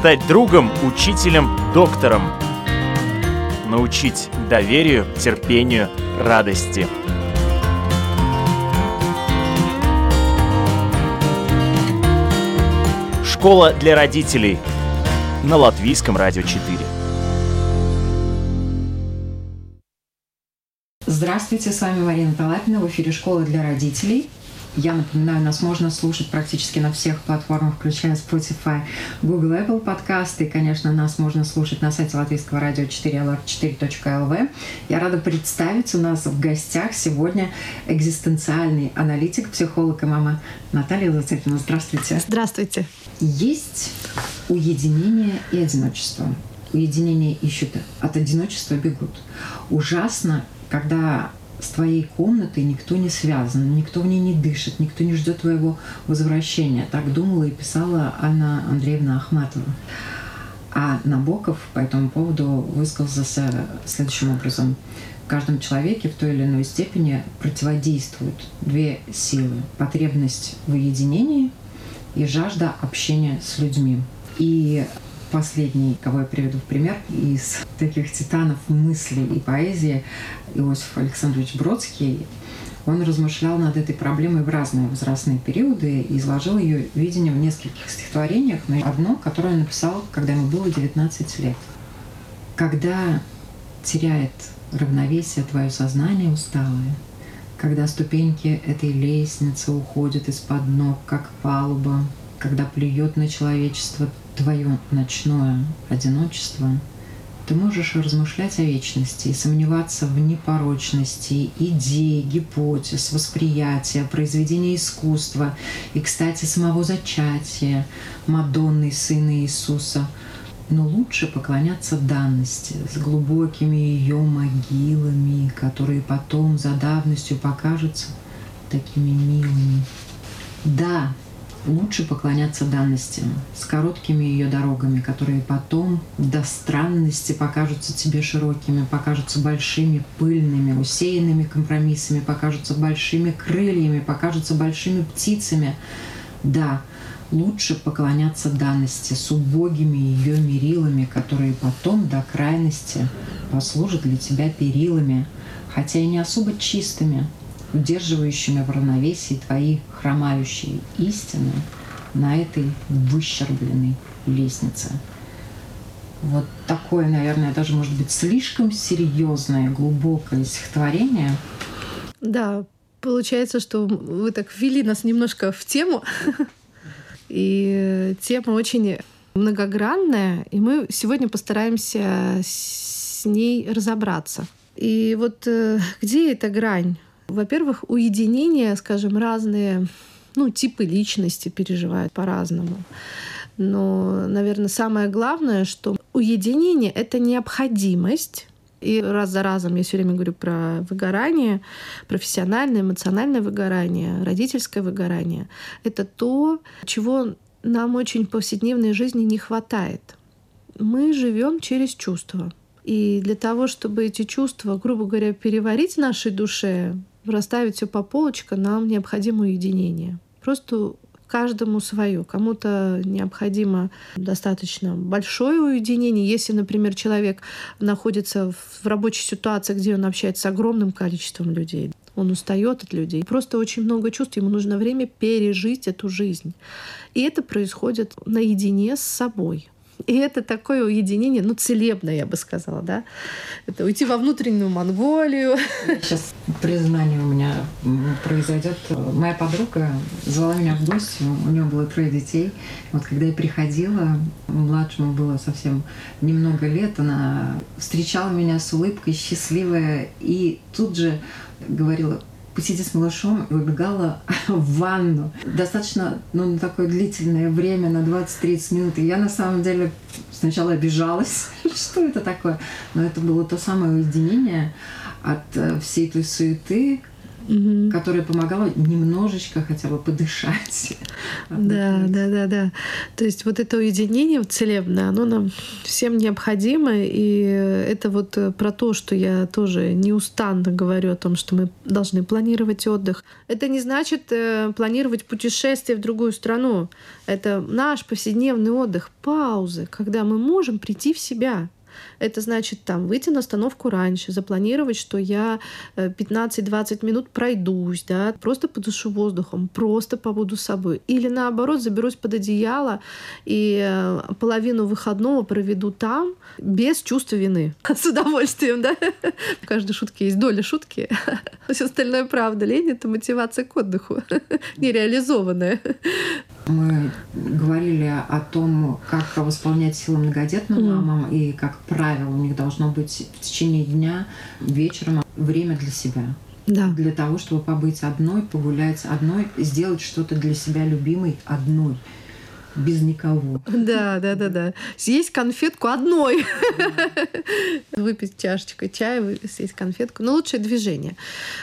стать другом, учителем, доктором. Научить доверию, терпению, радости. Школа для родителей на Латвийском радио 4. Здравствуйте, с вами Марина Талапина в эфире «Школа для родителей». Я напоминаю, нас можно слушать практически на всех платформах, включая Spotify, Google, Apple подкасты. И, конечно, нас можно слушать на сайте латвийского радио 4 lr4.lv. Я рада представить, у нас в гостях сегодня экзистенциальный аналитик, психолог и мама Наталья Зацепина. Здравствуйте. Здравствуйте. Есть уединение и одиночество. Уединение ищут, от одиночества бегут. Ужасно, когда с твоей комнатой никто не связан, никто в ней не дышит, никто не ждет твоего возвращения. Так думала и писала Анна Андреевна Ахматова. А Набоков по этому поводу высказался следующим образом. В каждом человеке в той или иной степени противодействуют две силы. Потребность в уединении и жажда общения с людьми. И последний, кого я приведу в пример, из таких титанов мысли и поэзии, Иосиф Александрович Бродский, он размышлял над этой проблемой в разные возрастные периоды и изложил ее видение в нескольких стихотворениях, но одно, которое он написал, когда ему было 19 лет. Когда теряет равновесие твое сознание усталое, когда ступеньки этой лестницы уходят из-под ног, как палуба, когда плюет на человечество твое ночное одиночество, ты можешь размышлять о вечности и сомневаться в непорочности идей, гипотез, восприятия, произведения искусства и, кстати, самого зачатия Мадонны, Сына Иисуса. Но лучше поклоняться данности с глубокими ее могилами, которые потом за давностью покажутся такими милыми. Да, лучше поклоняться данности с короткими ее дорогами, которые потом до странности покажутся тебе широкими, покажутся большими, пыльными, усеянными компромиссами, покажутся большими крыльями, покажутся большими птицами. Да, лучше поклоняться данности с убогими ее мерилами, которые потом до крайности послужат для тебя перилами, хотя и не особо чистыми, удерживающими в равновесии твои хромающие истины на этой выщербленной лестнице. Вот такое, наверное, даже может быть слишком серьезное, глубокое стихотворение. Да, получается, что вы так ввели нас немножко в тему. И тема очень многогранная, и мы сегодня постараемся с ней разобраться. И вот э, где эта грань? Во-первых, уединение, скажем, разные ну, типы личности переживают по-разному. Но, наверное, самое главное, что уединение — это необходимость, и раз за разом я все время говорю про выгорание, профессиональное, эмоциональное выгорание, родительское выгорание. Это то, чего нам очень в повседневной жизни не хватает. Мы живем через чувства. И для того, чтобы эти чувства, грубо говоря, переварить в нашей душе, расставить все по полочкам, нам необходимо уединение. Просто каждому свое. Кому-то необходимо достаточно большое уединение. Если, например, человек находится в рабочей ситуации, где он общается с огромным количеством людей, он устает от людей. Просто очень много чувств, ему нужно время пережить эту жизнь. И это происходит наедине с собой. И это такое уединение, ну, целебное, я бы сказала, да. Это уйти во внутреннюю Монголию. Сейчас признание у меня произойдет. Моя подруга звала меня в гости, у нее было трое детей. Вот когда я приходила, младшему было совсем немного лет, она встречала меня с улыбкой, счастливая, и тут же говорила, посидеть с малышом и выбегала в ванну. Достаточно, ну, на такое длительное время, на 20-30 минут. И я на самом деле сначала обижалась, что это такое. Но это было то самое уединение от э, всей той суеты, угу. которая помогала немножечко хотя бы подышать. Да, да, да, да. То есть вот это уединение целебное, оно нам всем необходимо, и это вот про то, что я тоже неустанно говорю о том, что мы должны планировать отдых. Это не значит э, планировать путешествие в другую страну. Это наш повседневный отдых, паузы, когда мы можем прийти в себя, это значит там выйти на остановку раньше, запланировать, что я 15-20 э, минут пройдусь, да, просто подышу воздухом, просто побуду с собой. Или наоборот, заберусь под одеяло и э, половину выходного проведу там без чувства вины. С удовольствием, да? В каждой шутке есть доля шутки. Все остальное правда. Лень — это мотивация к отдыху, нереализованная. Мы говорили о том, как восполнять силы многодетным mm. мамам и как правило у них должно быть в течение дня вечером время для себя. Да. Для того, чтобы побыть одной, погулять одной, сделать что-то для себя любимой одной без никого. Да, да, да, да. Съесть конфетку одной. Выпить чашечку чая, съесть конфетку. Но лучшее движение.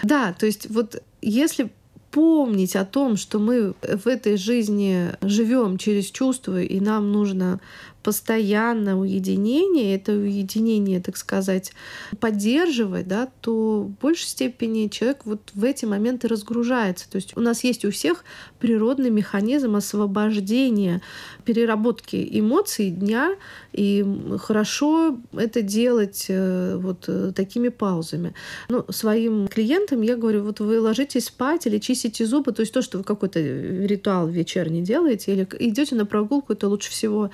Да, то есть вот если помнить о том, что мы в этой жизни живем через чувства, и нам нужно постоянно уединение, это уединение, так сказать, поддерживать, да, то в большей степени человек вот в эти моменты разгружается. То есть у нас есть у всех природный механизм освобождения, переработки эмоций дня, и хорошо это делать э, вот э, такими паузами. Ну, своим клиентам я говорю, вот вы ложитесь спать или чистите зубы, то есть то, что вы какой-то ритуал вечерний делаете, или идете на прогулку, это лучше всего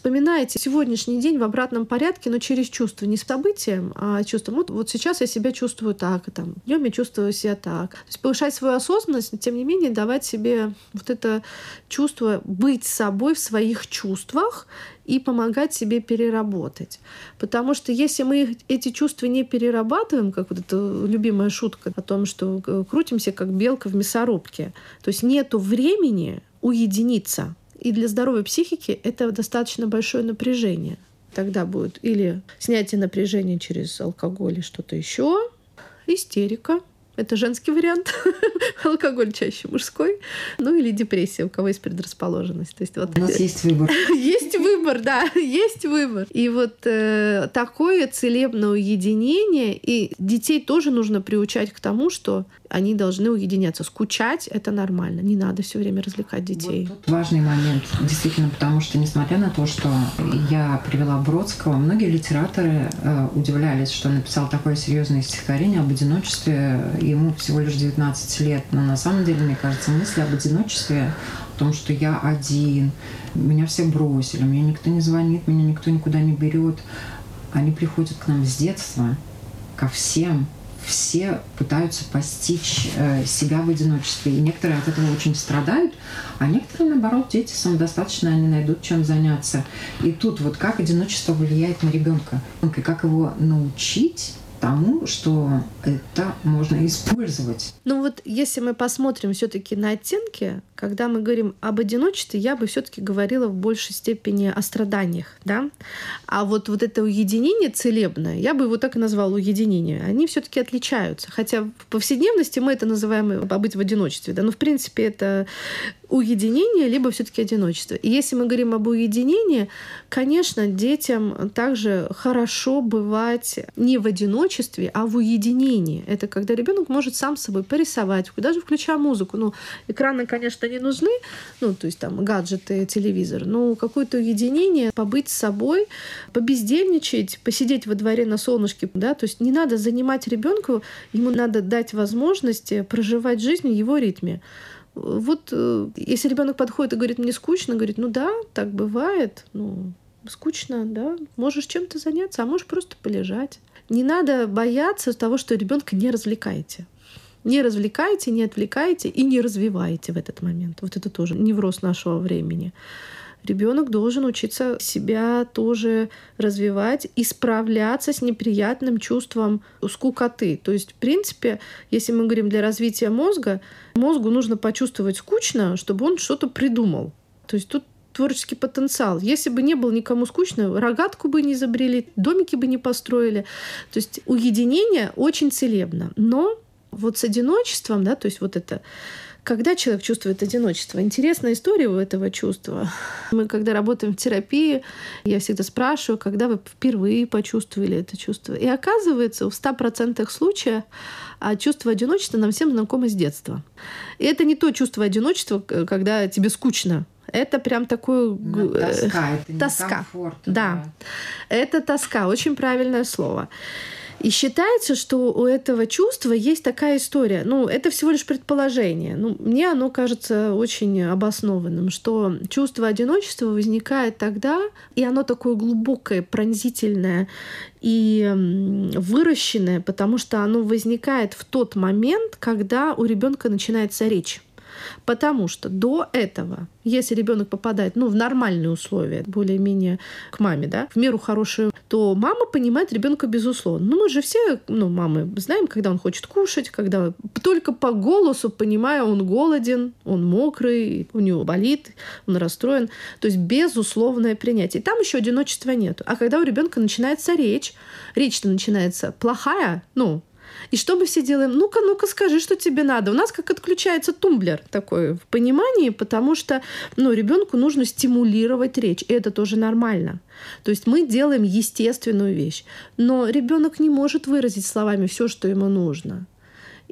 вспоминаете сегодняшний день в обратном порядке, но через чувство, не с событием, а чувством. Вот, вот сейчас я себя чувствую так, и там днем я чувствую себя так. То есть повышать свою осознанность, но тем не менее давать себе вот это чувство быть собой в своих чувствах и помогать себе переработать. Потому что если мы эти чувства не перерабатываем, как вот эта любимая шутка о том, что э, крутимся как белка в мясорубке, то есть нету времени уединиться, и для здоровой психики это достаточно большое напряжение. Тогда будет или снятие напряжения через алкоголь и что-то еще, истерика, это женский вариант. Алкоголь чаще мужской. Ну или депрессия, у кого есть предрасположенность. То есть, вот... У нас есть выбор. есть выбор, да, есть выбор. И вот э, такое целебное уединение, и детей тоже нужно приучать к тому, что они должны уединяться. Скучать — это нормально. Не надо все время развлекать детей. Вот тут важный момент, действительно, потому что, несмотря на то, что я привела Бродского, многие литераторы э, удивлялись, что он написал такое серьезное стихотворение об одиночестве. Ему всего лишь 19 лет. Но на самом деле, мне кажется, мысли об одиночестве, о том, что я один, меня все бросили, мне никто не звонит, меня никто никуда не берет, они приходят к нам с детства, ко всем, все пытаются постичь э, себя в одиночестве. И некоторые от этого очень страдают, а некоторые, наоборот, дети самодостаточно, они найдут чем заняться. И тут вот как одиночество влияет на ребенка, и как его научить тому, что это можно использовать. Ну вот если мы посмотрим все-таки на оттенки, когда мы говорим об одиночестве, я бы все-таки говорила в большей степени о страданиях, да. А вот вот это уединение целебное, я бы его так и назвала уединение, они все-таки отличаются. Хотя в повседневности мы это называем побыть в одиночестве, да. Но в принципе это уединение, либо все-таки одиночество. И если мы говорим об уединении, конечно, детям также хорошо бывать не в одиночестве, а в уединении. Это когда ребенок может сам с собой порисовать, даже включая музыку. Ну, экраны, конечно, не нужны, ну, то есть там гаджеты, телевизор, но какое-то уединение, побыть с собой, побездельничать, посидеть во дворе на солнышке, да, то есть не надо занимать ребенку, ему надо дать возможность проживать жизнь в его ритме. Вот э, если ребенок подходит и говорит, мне скучно, говорит, ну да, так бывает, ну, скучно, да, можешь чем-то заняться, а можешь просто полежать. Не надо бояться того, что ребенка не развлекаете. Не развлекайте, не отвлекайте и не развивайте в этот момент. Вот это тоже невроз нашего времени ребенок должен учиться себя тоже развивать и справляться с неприятным чувством скукоты. То есть, в принципе, если мы говорим для развития мозга, мозгу нужно почувствовать скучно, чтобы он что-то придумал. То есть тут творческий потенциал. Если бы не было никому скучно, рогатку бы не изобрели, домики бы не построили. То есть уединение очень целебно. Но Вот с одиночеством, да, то есть вот это когда человек чувствует одиночество? Интересная история у этого чувства. Мы, когда работаем в терапии, я всегда спрашиваю, когда вы впервые почувствовали это чувство. И оказывается, в 100% случаев а чувство одиночества нам всем знакомо с детства. И это не то чувство одиночества, когда тебе скучно. Это прям такое... Ну, тоска, это тоска. Да. да. Это тоска. Очень правильное слово. И считается, что у этого чувства есть такая история. Ну, это всего лишь предположение. Ну, мне оно кажется очень обоснованным, что чувство одиночества возникает тогда, и оно такое глубокое, пронзительное и выращенное, потому что оно возникает в тот момент, когда у ребенка начинается речь. Потому что до этого, если ребенок попадает ну, в нормальные условия, более-менее к маме, да, в меру хорошую, то мама понимает ребенка безусловно. Ну, мы же все, ну, мамы знаем, когда он хочет кушать, когда только по голосу понимая, он голоден, он мокрый, у него болит, он расстроен. То есть безусловное принятие. Там еще одиночества нет. А когда у ребенка начинается речь, речь-то начинается плохая, ну, и что мы все делаем? Ну-ка, ну-ка, скажи, что тебе надо. У нас как отключается тумблер такой в понимании, потому что ну, ребенку нужно стимулировать речь. И это тоже нормально. То есть мы делаем естественную вещь. Но ребенок не может выразить словами все, что ему нужно.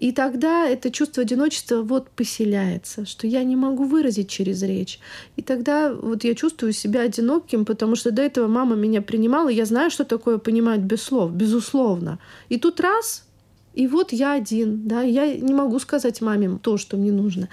И тогда это чувство одиночества вот поселяется, что я не могу выразить через речь. И тогда вот я чувствую себя одиноким, потому что до этого мама меня принимала, я знаю, что такое понимать без слов, безусловно. И тут раз и вот я один, да, я не могу сказать маме то, что мне нужно.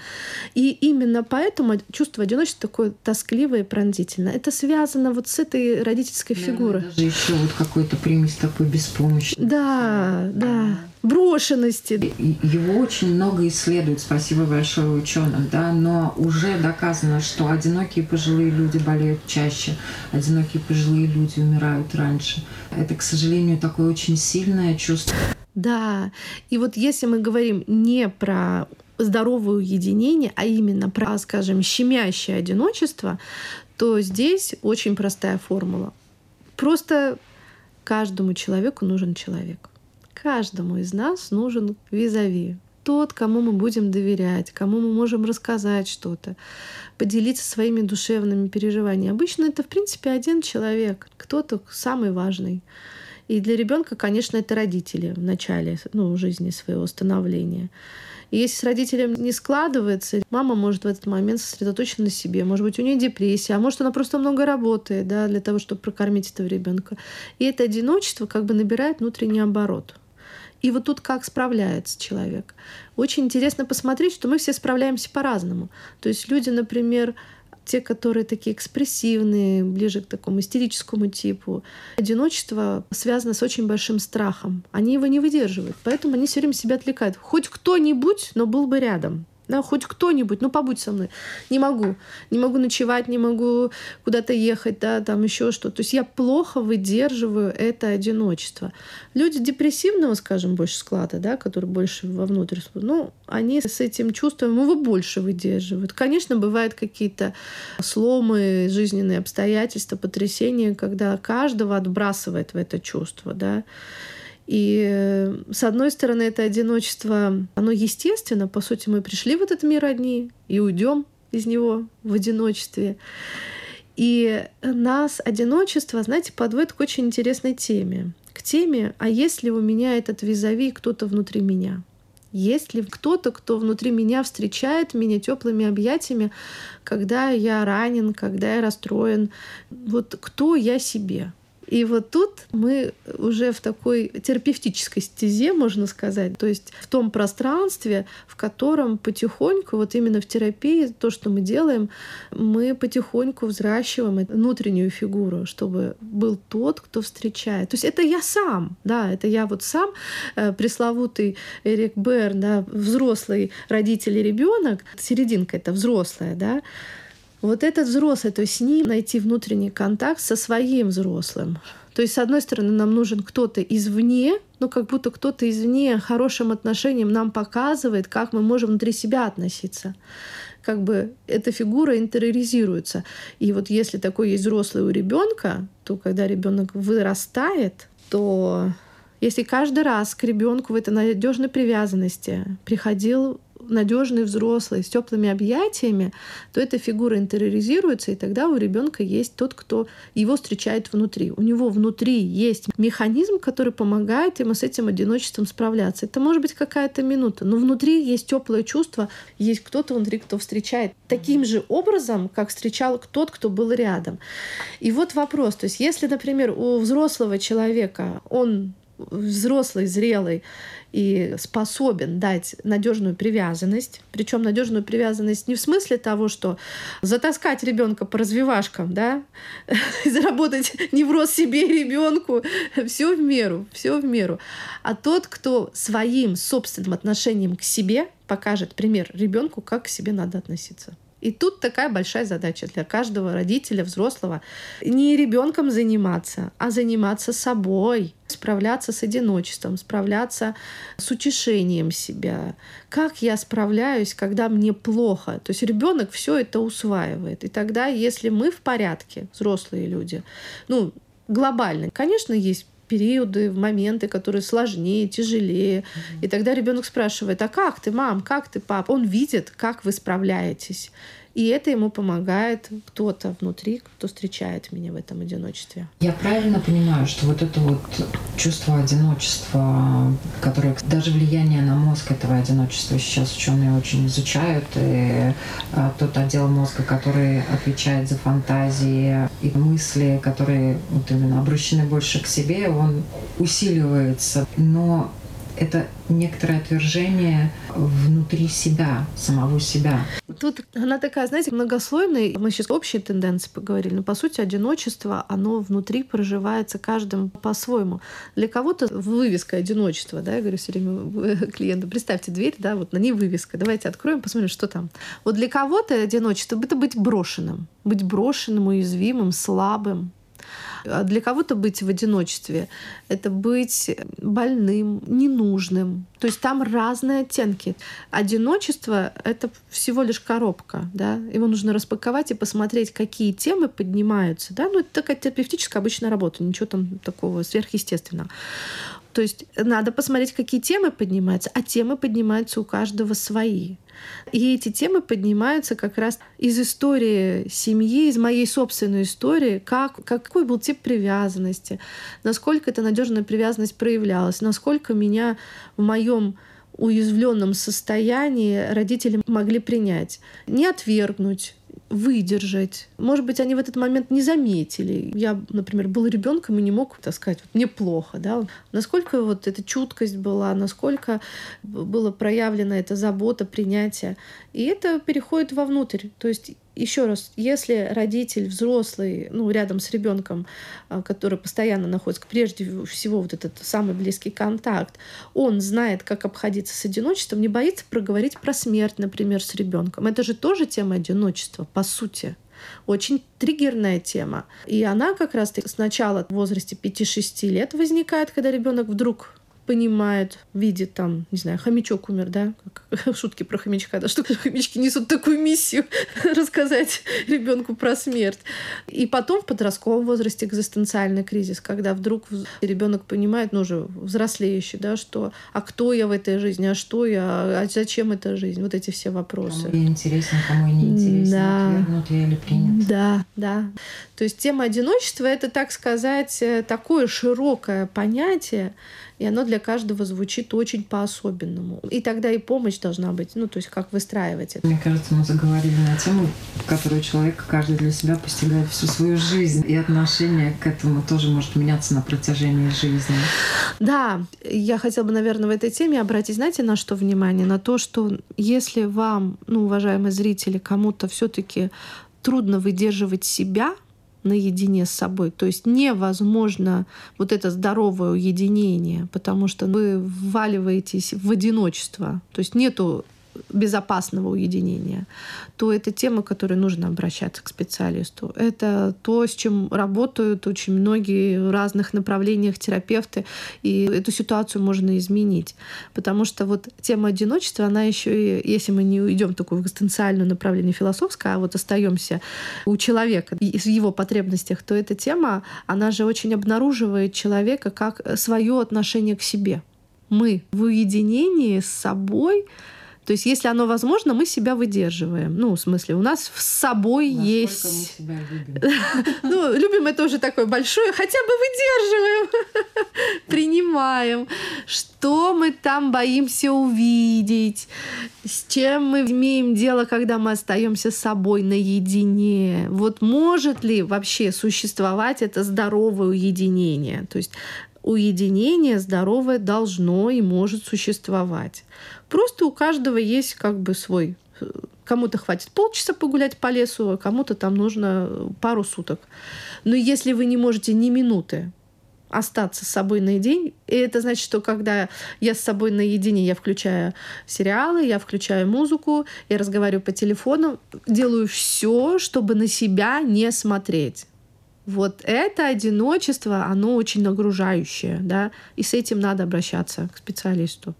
И именно поэтому чувство одиночества такое тоскливое и пронзительное. Это связано вот с этой родительской фигурой. Даже еще вот какой-то примесь такой беспомощности. Да, да. Брошенности. Его очень много исследуют, спасибо большое ученым, да, но уже доказано, что одинокие пожилые люди болеют чаще, одинокие пожилые люди умирают раньше. Это, к сожалению, такое очень сильное чувство. Да. И вот если мы говорим не про здоровое уединение, а именно про, скажем, щемящее одиночество, то здесь очень простая формула. Просто каждому человеку нужен человек. Каждому из нас нужен визави. Тот, кому мы будем доверять, кому мы можем рассказать что-то, поделиться своими душевными переживаниями. Обычно это, в принципе, один человек, кто-то самый важный. И для ребенка, конечно, это родители в начале ну, жизни своего становления. И если с родителем не складывается, мама может в этот момент сосредоточена на себе. Может быть, у нее депрессия, а может, она просто много работает да, для того, чтобы прокормить этого ребенка. И это одиночество как бы набирает внутренний оборот. И вот тут как справляется человек. Очень интересно посмотреть, что мы все справляемся по-разному. То есть люди, например, те, которые такие экспрессивные, ближе к такому истерическому типу. Одиночество связано с очень большим страхом. Они его не выдерживают, поэтому они все время себя отвлекают. Хоть кто-нибудь, но был бы рядом. Да, хоть кто-нибудь, ну побудь со мной. Не могу. Не могу ночевать, не могу куда-то ехать, да, там еще что. То есть я плохо выдерживаю это одиночество. Люди депрессивного, скажем, больше склада, да, которые больше вовнутрь, ну, они с этим чувством его больше выдерживают. Конечно, бывают какие-то сломы, жизненные обстоятельства, потрясения, когда каждого отбрасывает в это чувство, да. И э, с одной стороны, это одиночество, оно естественно. По сути, мы пришли в этот мир одни и уйдем из него в одиночестве. И нас одиночество, знаете, подводит к очень интересной теме. К теме, а есть ли у меня этот визави кто-то внутри меня? Есть ли кто-то, кто внутри меня встречает меня теплыми объятиями, когда я ранен, когда я расстроен? Вот кто я себе? И вот тут мы уже в такой терапевтической стезе, можно сказать, то есть в том пространстве, в котором потихоньку, вот именно в терапии, то, что мы делаем, мы потихоньку взращиваем внутреннюю фигуру, чтобы был тот, кто встречает. То есть это я сам, да, это я вот сам, э, пресловутый Эрик Берн, да, взрослый родитель и ребенок, серединка это взрослая, да, вот этот взрослый, то есть с ним найти внутренний контакт со своим взрослым. То есть, с одной стороны, нам нужен кто-то извне, ну, как будто кто-то извне хорошим отношением нам показывает, как мы можем внутри себя относиться. Как бы эта фигура интериоризируется. И вот если такой есть взрослый у ребенка, то когда ребенок вырастает, то Если каждый раз к ребенку в этой надежной привязанности приходил надежный взрослый с теплыми объятиями, то эта фигура интериоризируется, и тогда у ребенка есть тот, кто его встречает внутри. У него внутри есть механизм, который помогает ему с этим одиночеством справляться. Это может быть какая-то минута, но внутри есть теплое чувство, есть кто-то внутри, кто встречает таким же образом, как встречал тот, кто был рядом. И вот вопрос, то есть если, например, у взрослого человека он взрослый, зрелый и способен дать надежную привязанность, причем надежную привязанность не в смысле того, что затаскать ребенка по развивашкам, да, заработать невроз себе и ребенку, все в меру, все в меру, а тот, кто своим собственным отношением к себе покажет пример ребенку, как к себе надо относиться. И тут такая большая задача для каждого родителя, взрослого. Не ребенком заниматься, а заниматься собой, справляться с одиночеством, справляться с утешением себя. Как я справляюсь, когда мне плохо? То есть ребенок все это усваивает. И тогда, если мы в порядке, взрослые люди, ну, глобально, конечно, есть периоды, моменты, которые сложнее, тяжелее. Mm-hmm. И тогда ребенок спрашивает, а как ты, мам, как ты, пап? Он видит, как вы справляетесь. И это ему помогает кто-то внутри, кто встречает меня в этом одиночестве. Я правильно понимаю, что вот это вот чувство одиночества, которое даже влияние на мозг этого одиночества сейчас ученые очень изучают, и а, тот отдел мозга, который отвечает за фантазии и мысли, которые вот именно обращены больше к себе, он усиливается. Но это некоторое отвержение внутри себя, самого себя. Тут она такая, знаете, многослойная. Мы сейчас общие тенденции поговорили, но по сути одиночество, оно внутри проживается каждым по-своему. Для кого-то вывеска одиночества, да, я говорю все время клиенту, представьте дверь, да, вот на ней вывеска, давайте откроем, посмотрим, что там. Вот для кого-то одиночество — это быть брошенным, быть брошенным, уязвимым, слабым, для кого-то быть в одиночестве — это быть больным, ненужным. То есть там разные оттенки. Одиночество — это всего лишь коробка. Да? Его нужно распаковать и посмотреть, какие темы поднимаются. Да? Ну, это такая терапевтическая обычная работа, ничего там такого сверхъестественного. То есть надо посмотреть, какие темы поднимаются, а темы поднимаются у каждого свои. И эти темы поднимаются как раз из истории семьи, из моей собственной истории, как, какой был тип привязанности, насколько эта надежная привязанность проявлялась, насколько меня в моем уязвленном состоянии родители могли принять, не отвергнуть, выдержать. Может быть, они в этот момент не заметили. Я, например, был ребенком и не мог, так сказать, вот, мне плохо, да. Насколько вот эта чуткость была, насколько было проявлена эта забота, принятие. И это переходит вовнутрь. То есть еще раз, если родитель взрослый, ну, рядом с ребенком, а, который постоянно находится, прежде всего вот этот самый близкий контакт, он знает, как обходиться с одиночеством, не боится проговорить про смерть, например, с ребенком. Это же тоже тема одиночества, по сути очень триггерная тема. И она как раз сначала в возрасте 5-6 лет возникает, когда ребенок вдруг понимает, видит там, не знаю, хомячок умер, да, как шутки про хомячка, да, что хомячки несут такую миссию рассказать ребенку про смерть. И потом в подростковом возрасте экзистенциальный кризис, когда вдруг ребенок понимает, ну уже взрослеющий, да, что а кто я в этой жизни, а что я, а зачем эта жизнь, вот эти все вопросы. Кому ей интересно, кому не интересно, да. отвергнут ли или принят. Да, да. То есть тема одиночества — это, так сказать, э, такое широкое понятие, и оно для каждого звучит очень по-особенному. И тогда и помощь должна быть, ну, то есть как выстраивать это. Мне кажется, мы заговорили на тему, которую человек каждый для себя постигает всю свою жизнь, и отношение к этому тоже может меняться на протяжении жизни. Да, я хотела бы, наверное, в этой теме обратить, знаете, на что внимание? На то, что если вам, ну, уважаемые зрители, кому-то все таки трудно выдерживать себя — наедине с собой. То есть невозможно вот это здоровое уединение, потому что вы вваливаетесь в одиночество. То есть нету безопасного уединения, то это тема, которой нужно обращаться к специалисту. Это то, с чем работают очень многие в разных направлениях терапевты, и эту ситуацию можно изменить. Потому что вот тема одиночества, она еще и, если мы не уйдем в такое экзистенциальное направление философское, а вот остаемся у человека и в его потребностях, то эта тема, она же очень обнаруживает человека как свое отношение к себе. Мы в уединении с собой то есть, если оно возможно, мы себя выдерживаем. Ну, в смысле, у нас с собой Насколько есть... мы себя любим. Ну, любим это уже такое большое, хотя бы выдерживаем, принимаем. Что мы там боимся увидеть? С чем мы имеем дело, когда мы остаемся с собой наедине? Вот может ли вообще существовать это здоровое уединение? То есть уединение здоровое должно и может существовать. Просто у каждого есть как бы свой Кому-то хватит полчаса погулять по лесу, а кому-то там нужно пару суток. Но если вы не можете ни минуты остаться с собой наедине, и это значит, что когда я с собой наедине, я включаю сериалы, я включаю музыку, я разговариваю по телефону, делаю все, чтобы на себя не смотреть. Вот это одиночество, оно очень нагружающее, да, и с этим надо обращаться к специалисту.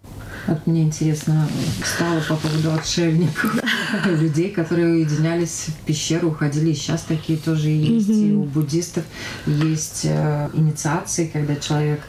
Вот мне интересно стало по поводу отшельников, людей, которые уединялись в пещеру, уходили, сейчас такие тоже есть, и у буддистов есть э, инициации, когда человек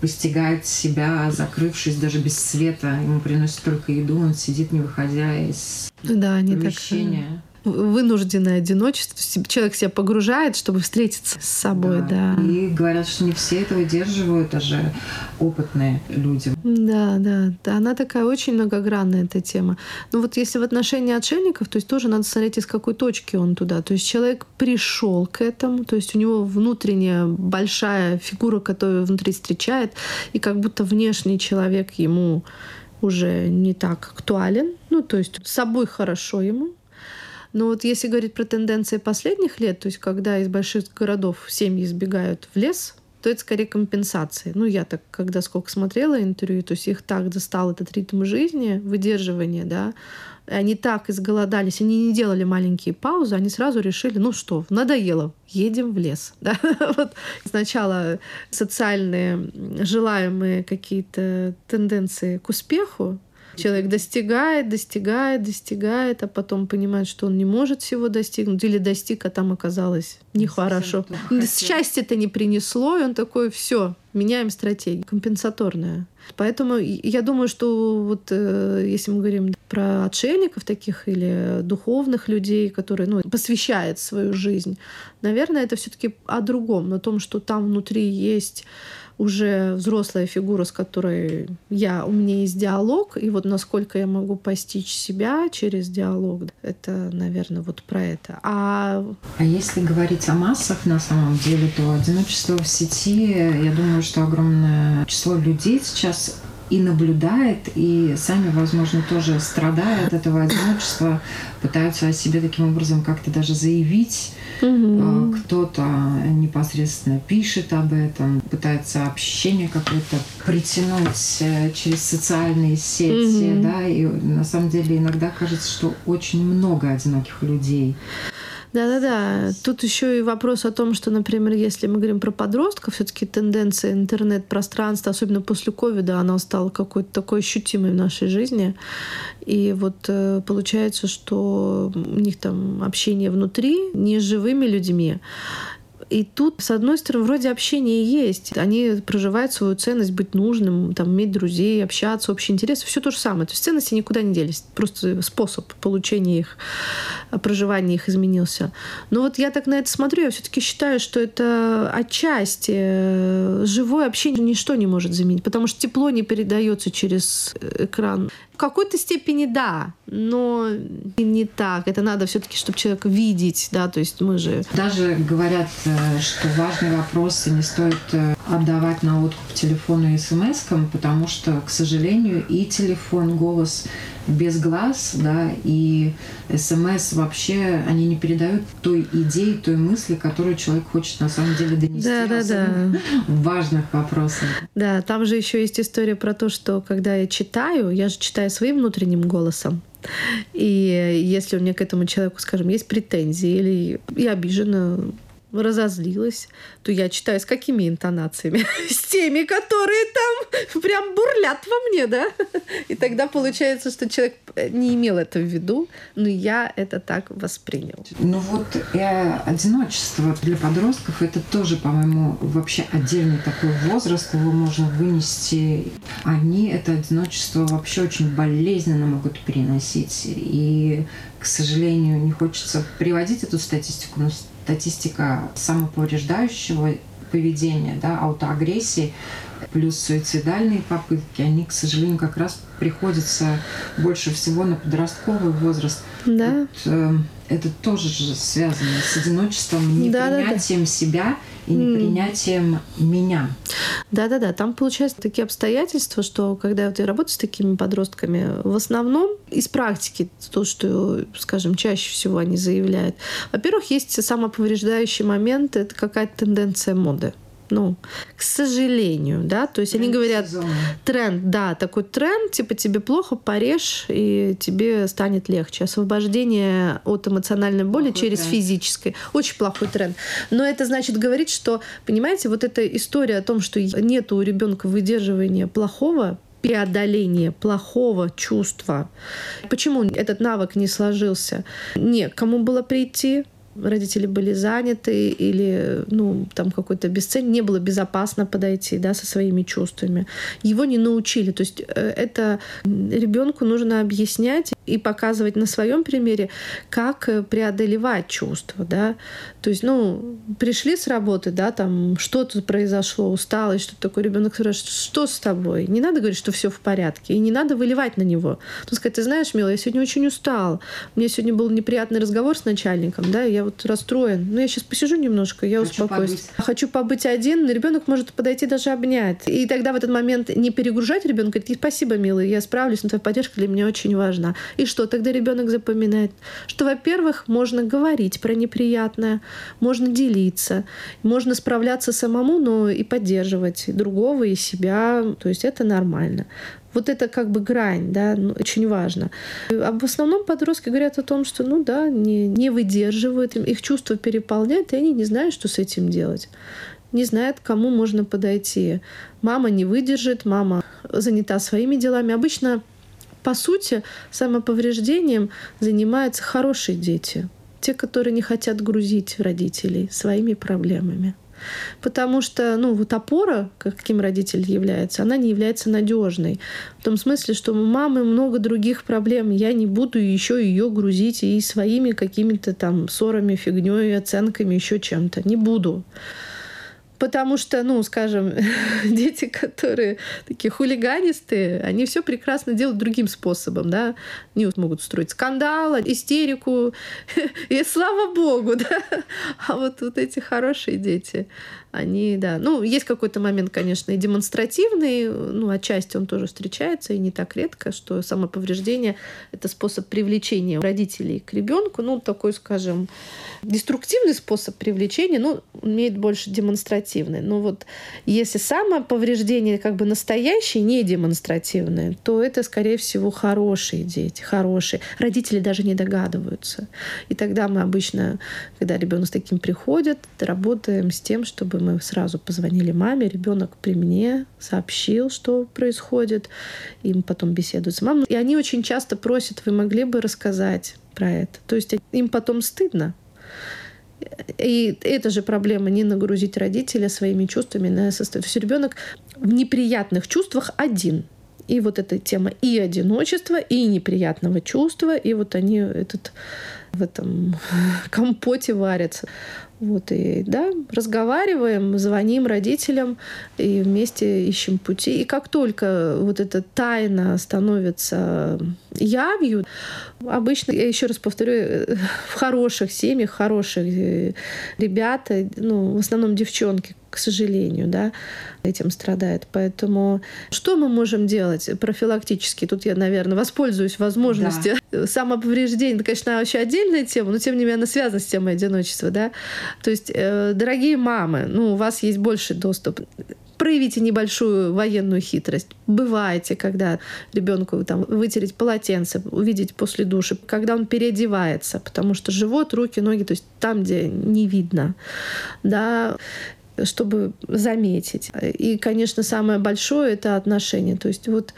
постигает себя, закрывшись даже без света, ему приносят только еду, он сидит, не выходя из Да, они так помещения. Вынужденное одиночество. Человек себя погружает, чтобы встретиться с собой, да. И говорят, что не все это выдерживают, даже опытные люди. Да, да, да, она такая очень многогранная эта тема. Но вот если в отношении отшельников, то есть тоже надо смотреть, из какой точки он туда. То есть человек пришел к этому, то есть у него внутренняя большая фигура, которая внутри встречает, и как будто внешний человек ему уже не так актуален. Ну, то есть с собой хорошо ему, но вот если говорить про тенденции последних лет, то есть когда из больших городов семьи сбегают в лес, то это скорее компенсации. Ну, я так, когда сколько смотрела интервью, то есть их так достал этот ритм жизни, выдерживание, да, они так изголодались, они не делали маленькие паузы, они сразу решили, ну что, надоело, едем в лес. Да? Вот сначала социальные желаемые какие-то тенденции к успеху, Человек достигает, достигает, достигает, а потом понимает, что он не может всего достигнуть, или достиг, а там оказалось нехорошо. Счастье это не принесло, и он такой, все, меняем стратегию, компенсаторная. Поэтому я думаю, что вот э, если мы говорим про отшельников таких или духовных людей, которые ну, посвящают свою жизнь, наверное, это все-таки о другом, о том, что там внутри есть уже взрослая фигура, с которой я, у меня есть диалог, и вот насколько я могу постичь себя через диалог, это, наверное, вот про это. А, а если говорить о массах на самом деле, то одиночество в сети, я думаю, что огромное число людей сейчас и наблюдает, и сами, возможно, тоже страдая от этого одиночества, пытаются о себе таким образом как-то даже заявить. угу. Кто-то непосредственно пишет об этом, пытается общение какое-то притянуть э, через социальные сети, Мгм. да, и на самом деле иногда кажется, что очень много одиноких людей. Да-да-да. Тут еще и вопрос о том, что, например, если мы говорим про подростков, все-таки тенденция интернет-пространства, особенно после ковида, она стала какой-то такой ощутимой в нашей жизни. И вот э, получается, что у них там общение внутри не с живыми людьми. И тут, с одной стороны, вроде общение есть. Они проживают свою ценность быть нужным, там, иметь друзей, общаться, общие интересы. Все то же самое. То есть ценности никуда не делись. Просто способ получения их, проживания их изменился. Но вот я так на это смотрю, я все-таки считаю, что это отчасти э, живое общение ничто не может заменить, потому что тепло не передается через экран. В какой-то степени да, но не так. Это надо все-таки, чтобы человек видеть, да, то есть мы же Даже говорят, э, что важные вопросы не стоит э, отдавать на откуп телефону и смс потому что, к сожалению, и телефон, голос без глаз, да, и смс вообще, они не передают той идеи, той мысли, которую человек хочет на самом деле донести. Да, да, да. В важных вопросах. Да, там же еще есть история про то, что когда я читаю, я же читаю своим внутренним голосом. И если у меня к этому человеку, скажем, есть претензии или я обижена, разозлилась, то я читаю с какими интонациями? С теми, которые там прям бурлят во мне, да? И тогда получается, что человек не имел это в виду, но я это так воспринял. Ну вот и одиночество для подростков это тоже, по-моему, вообще отдельный такой возраст, его можно вынести. Они это одиночество вообще очень болезненно могут переносить. И, к сожалению, не хочется приводить эту статистику, но статистика самоповреждающего поведения, да, аутоагрессии, плюс суицидальные попытки, они, к сожалению, как раз приходятся больше всего на подростковый возраст. Да. Вот, э, это тоже же связано с одиночеством, непринятием да, да, да. себя и непринятием mm. меня. Да-да-да, там получаются такие обстоятельства, что когда вот я работаю с такими подростками, в основном из практики то, что, скажем, чаще всего они заявляют. Во-первых, есть самоповреждающий момент, это какая-то тенденция моды ну, к сожалению, да, то есть тренд они говорят, сезона. тренд, да, такой тренд, типа тебе плохо, порежь, и тебе станет легче. Освобождение от эмоциональной боли плохой через тренд. физическое. Очень плохой тренд. Но это значит говорить, что, понимаете, вот эта история о том, что нет у ребенка выдерживания плохого, преодоление плохого чувства. Почему этот навык не сложился? Не кому было прийти, родители были заняты или ну, там какой-то бесцельный, не было безопасно подойти да, со своими чувствами. Его не научили. То есть э, это ребенку нужно объяснять и показывать на своем примере, как э, преодолевать чувства. Да? То есть, ну, пришли с работы, да, там что-то произошло, усталость, что такое ребенок спрашивает, что с тобой? Не надо говорить, что все в порядке, и не надо выливать на него. То сказать, ты знаешь, милая, я сегодня очень устал. У меня сегодня был неприятный разговор с начальником, да, я вот расстроен. Ну, я сейчас посижу немножко, я Хочу успокоюсь. Побыть. Хочу побыть один, ребенок может подойти даже обнять. И тогда в этот момент не перегружать ребенка, говорит, спасибо, милый, я справлюсь, но твоя поддержка для меня очень важна. И что тогда ребенок запоминает? Что, во-первых, можно говорить про неприятное, можно делиться, можно справляться самому, но и поддерживать другого и себя. То есть это нормально. Вот это как бы грань, да, ну, очень важно. А в основном подростки говорят о том, что, ну да, не, не выдерживают, их чувства переполняют, и они не знают, что с этим делать. Не знают, к кому можно подойти. Мама не выдержит, мама занята своими делами. Обычно, по сути, самоповреждением занимаются хорошие дети. Те, которые не хотят грузить родителей своими проблемами. Потому что, ну, вот опора, каким родитель является, она не является надежной. В том смысле, что у мамы много других проблем. Я не буду еще ее грузить и своими какими-то там ссорами, фигней, оценками, еще чем-то. Не буду. Потому что, ну, скажем, дети, которые такие хулиганистые, они все прекрасно делают другим способом, да. Они вот могут устроить скандал, истерику, и слава богу, да. А вот, вот эти хорошие дети, они, да, ну, есть какой-то момент, конечно, и демонстративный, ну, отчасти он тоже встречается, и не так редко, что самоповреждение — это способ привлечения родителей к ребенку, ну, такой, скажем, деструктивный способ привлечения, ну, имеет больше демонстративный. Но вот если самоповреждение как бы настоящее, не демонстративное, то это, скорее всего, хорошие дети, хорошие. Родители даже не догадываются. И тогда мы обычно, когда ребенок с таким приходит, работаем с тем, чтобы мы сразу позвонили маме, ребенок при мне сообщил, что происходит, и мы потом беседуют с мамой. И они очень часто просят, вы могли бы рассказать про это. То есть им потом стыдно. И эта же проблема не нагрузить родителя своими чувствами на состояние. То есть ребенок в неприятных чувствах один. И вот эта тема и одиночества, и неприятного чувства, и вот они этот, в этом компоте варятся. Вот и да, разговариваем, звоним родителям и вместе ищем пути. И как только вот эта тайна становится явью, обычно, я еще раз повторю, в хороших семьях, хороших ребята, ну, в основном девчонки, к сожалению, да, этим страдает. Поэтому что мы можем делать профилактически? Тут я, наверное, воспользуюсь возможностью. Да. Самоповреждение, это, конечно, вообще отдельная тема, но тем не менее она связана с темой одиночества. Да? То есть, э, дорогие мамы, ну, у вас есть больше доступ проявите небольшую военную хитрость. Бывайте, когда ребенку там вытереть полотенце, увидеть после души, когда он переодевается, потому что живот, руки, ноги, то есть там, где не видно, да, чтобы заметить. И, конечно, самое большое — это отношения. То есть вот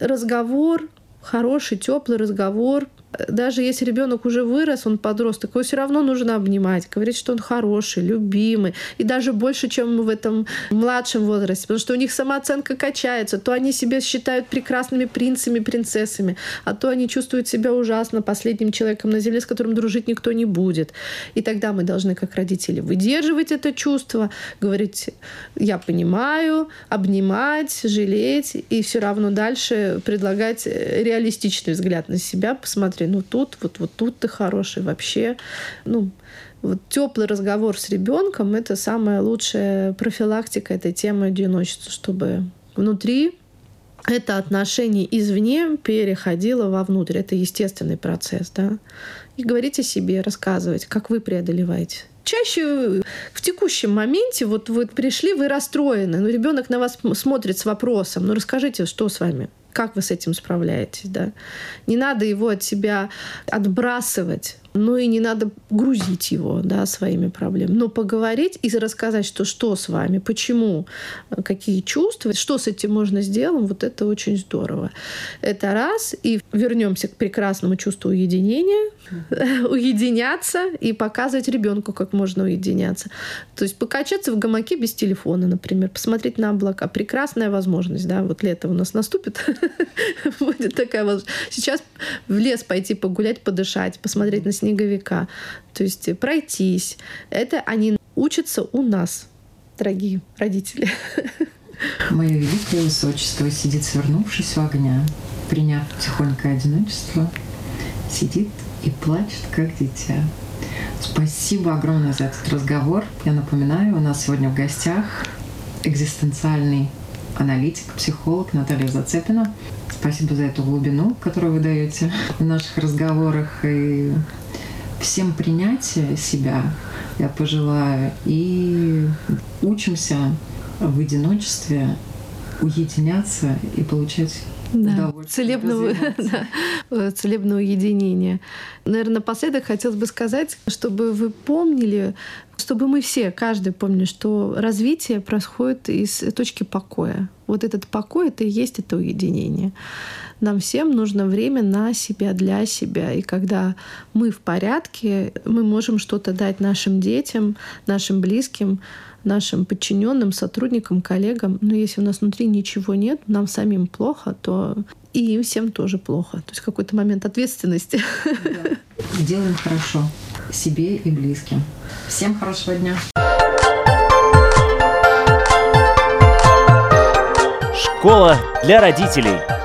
разговор, хороший, теплый разговор даже если ребенок уже вырос, он подросток, его все равно нужно обнимать, говорить, что он хороший, любимый. И даже больше, чем в этом младшем возрасте. Потому что у них самооценка качается. То они себя считают прекрасными принцами, принцессами, а то они чувствуют себя ужасно последним человеком на земле, с которым дружить никто не будет. И тогда мы должны, как родители, выдерживать это чувство, говорить, я понимаю, обнимать, жалеть, и все равно дальше предлагать реалистичный взгляд на себя, посмотреть, смотри, ну тут, вот, вот тут ты хороший вообще. Ну, вот теплый разговор с ребенком это самая лучшая профилактика этой темы одиночества, чтобы внутри это отношение извне переходило вовнутрь. Это естественный процесс, да. И говорить о себе, рассказывать, как вы преодолеваете. Чаще в текущем моменте, вот вы пришли, вы расстроены, но ребенок на вас смотрит с вопросом, ну расскажите, что с вами? Как вы с этим справляетесь, да? Не надо его от себя отбрасывать ну и не надо грузить его да, своими проблемами. Но поговорить и рассказать, что, что с вами, почему, какие чувства, что с этим можно сделать, вот это очень здорово. Это раз. И вернемся к прекрасному чувству уединения, уединяться и показывать ребенку, как можно уединяться. То есть покачаться в гамаке без телефона, например, посмотреть на облака. Прекрасная возможность, да, вот лето у нас наступит, будет такая возможность. Сейчас в лес пойти погулять, подышать, посмотреть на снеговика. То есть пройтись. Это они учатся у нас, дорогие родители. Мое великое высочество сидит, свернувшись у огня, приняв тихонькое одиночество, сидит и плачет, как дитя. Спасибо огромное за этот разговор. Я напоминаю, у нас сегодня в гостях экзистенциальный аналитик, психолог Наталья Зацепина. Спасибо за эту глубину, которую вы даете в наших разговорах. И всем принятия себя я пожелаю. И учимся в одиночестве уединяться и получать да, целебного, да, целебного единения. Наверное, напоследок хотелось бы сказать, чтобы вы помнили, чтобы мы все, каждый помнил, что развитие происходит из точки покоя. Вот этот покой — это и есть это уединение. Нам всем нужно время на себя, для себя. И когда мы в порядке, мы можем что-то дать нашим детям, нашим близким, нашим подчиненным, сотрудникам, коллегам. Но если у нас внутри ничего нет, нам самим плохо, то и им всем тоже плохо. То есть какой-то момент ответственности. Да. Делаем хорошо себе и близким. Всем хорошего дня. Школа для родителей.